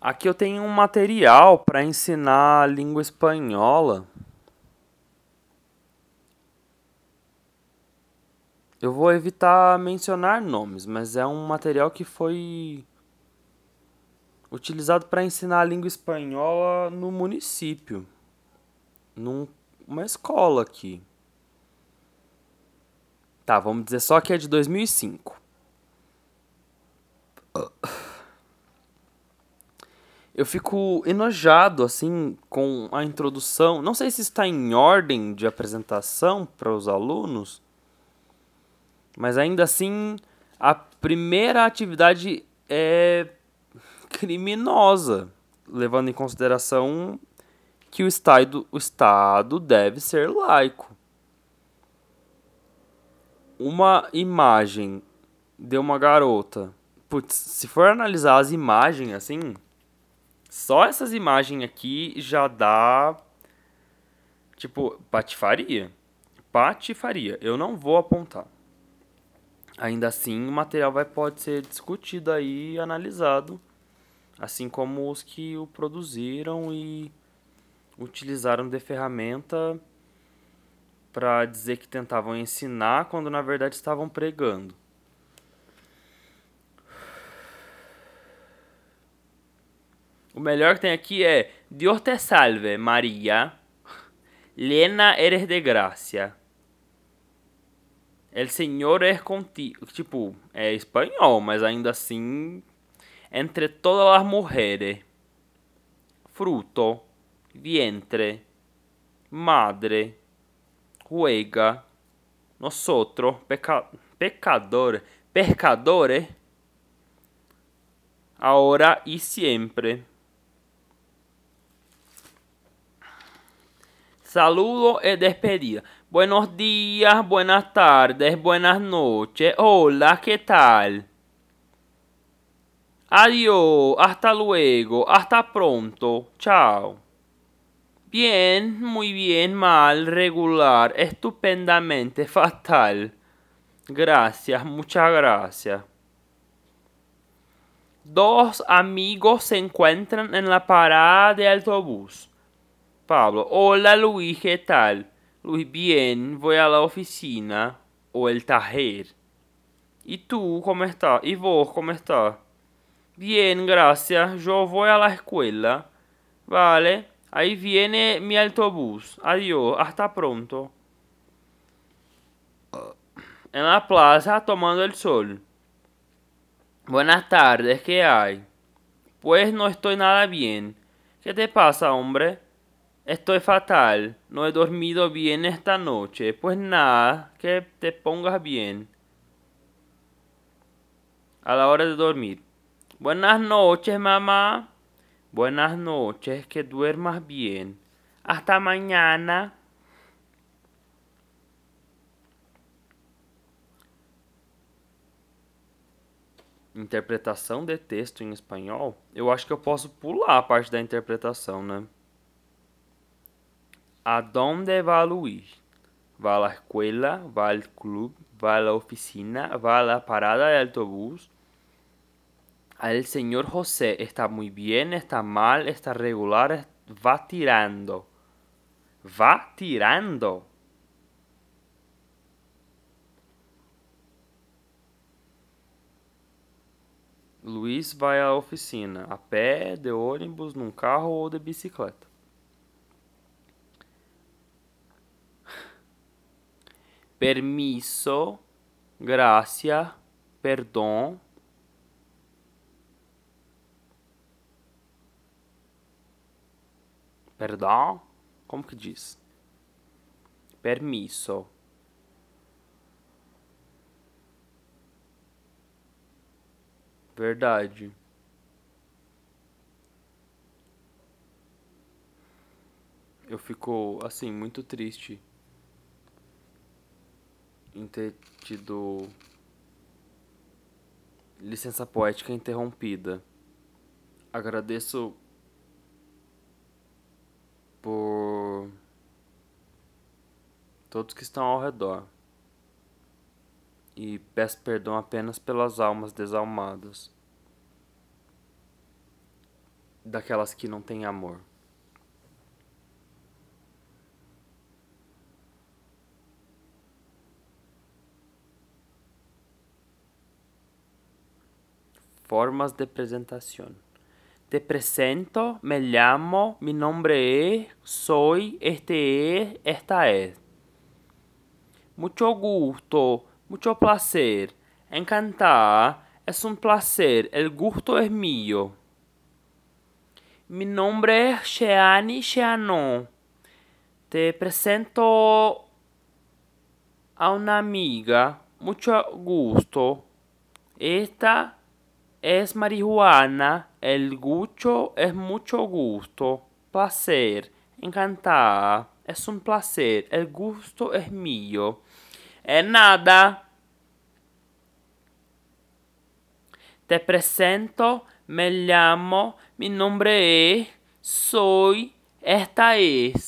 Aqui eu tenho um material para ensinar a língua espanhola. Eu vou evitar mencionar nomes, mas é um material que foi utilizado para ensinar a língua espanhola no município, numa escola aqui. Tá, vamos dizer só que é de 2005. Eu fico enojado assim com a introdução. Não sei se está em ordem de apresentação para os alunos, mas ainda assim a primeira atividade é criminosa, levando em consideração que o Estado, o estado deve ser laico. Uma imagem de uma garota. Putz, se for analisar as imagens assim, só essas imagens aqui já dá. Tipo, patifaria. Patifaria. Eu não vou apontar. Ainda assim, o material vai, pode ser discutido aí e analisado assim como os que o produziram e utilizaram de ferramenta para dizer que tentavam ensinar quando na verdade estavam pregando. O melhor que tem aqui é Dios te salve, Maria. Lena eres de gracia. El Senhor é contigo. Tipo, é espanhol, mas ainda assim entre todas las mujeres, fruto, vientre, madre, juega, nosotros, peca pecadores, pecadores, ahora y siempre. Saludo y despedida. Buenos días, buenas tardes, buenas noches. Hola, ¿qué tal? Adiós, hasta luego, hasta pronto, chao. Bien, muy bien, mal, regular, estupendamente, fatal. Gracias, muchas gracias. Dos amigos se encuentran en la parada de autobús. Pablo, hola Luis, ¿qué tal? Luis, bien, voy a la oficina o el tajer. ¿Y tú cómo estás? ¿Y vos cómo estás? Bien, gracias. Yo voy a la escuela. Vale. Ahí viene mi autobús. Adiós. Hasta pronto. En la plaza tomando el sol. Buenas tardes, ¿qué hay? Pues no estoy nada bien. ¿Qué te pasa, hombre? Estoy fatal. No he dormido bien esta noche. Pues nada, que te pongas bien. A la hora de dormir. Buenas noches, mamá. Buenas noches, que duermas bien. Hasta mañana. Interpretação de texto em espanhol. Eu acho que eu posso pular a parte da interpretação, né? ¿A dónde va Luis? Va a la escuela, va al club, va a la oficina, va a la parada de autobús el señor José está muy bien, está mal, está regular, va tirando. Va tirando. Luiz vai à oficina a pé, de ônibus, num carro ou de bicicleta. Permisso, gracia, perdão, Perdão? Como que diz? Permisso. Verdade. Eu fico, assim, muito triste em ter tido licença poética interrompida. Agradeço por todos que estão ao redor. E peço perdão apenas pelas almas desalmadas. daquelas que não tem amor. Formas de apresentação. Te presento, me llamo, mi nombre es, soy, este es, esta es. Mucho gusto, mucho placer, encantada, es un placer, el gusto es mío. Mi nombre es Sheani Sheanon. Te presento a una amiga, mucho gusto. Esta es marihuana, el gusto es mucho gusto, placer, encantada, es un placer, el gusto es mío. É nada. Te presento, me llamo, mi nombre es, soy, esta es.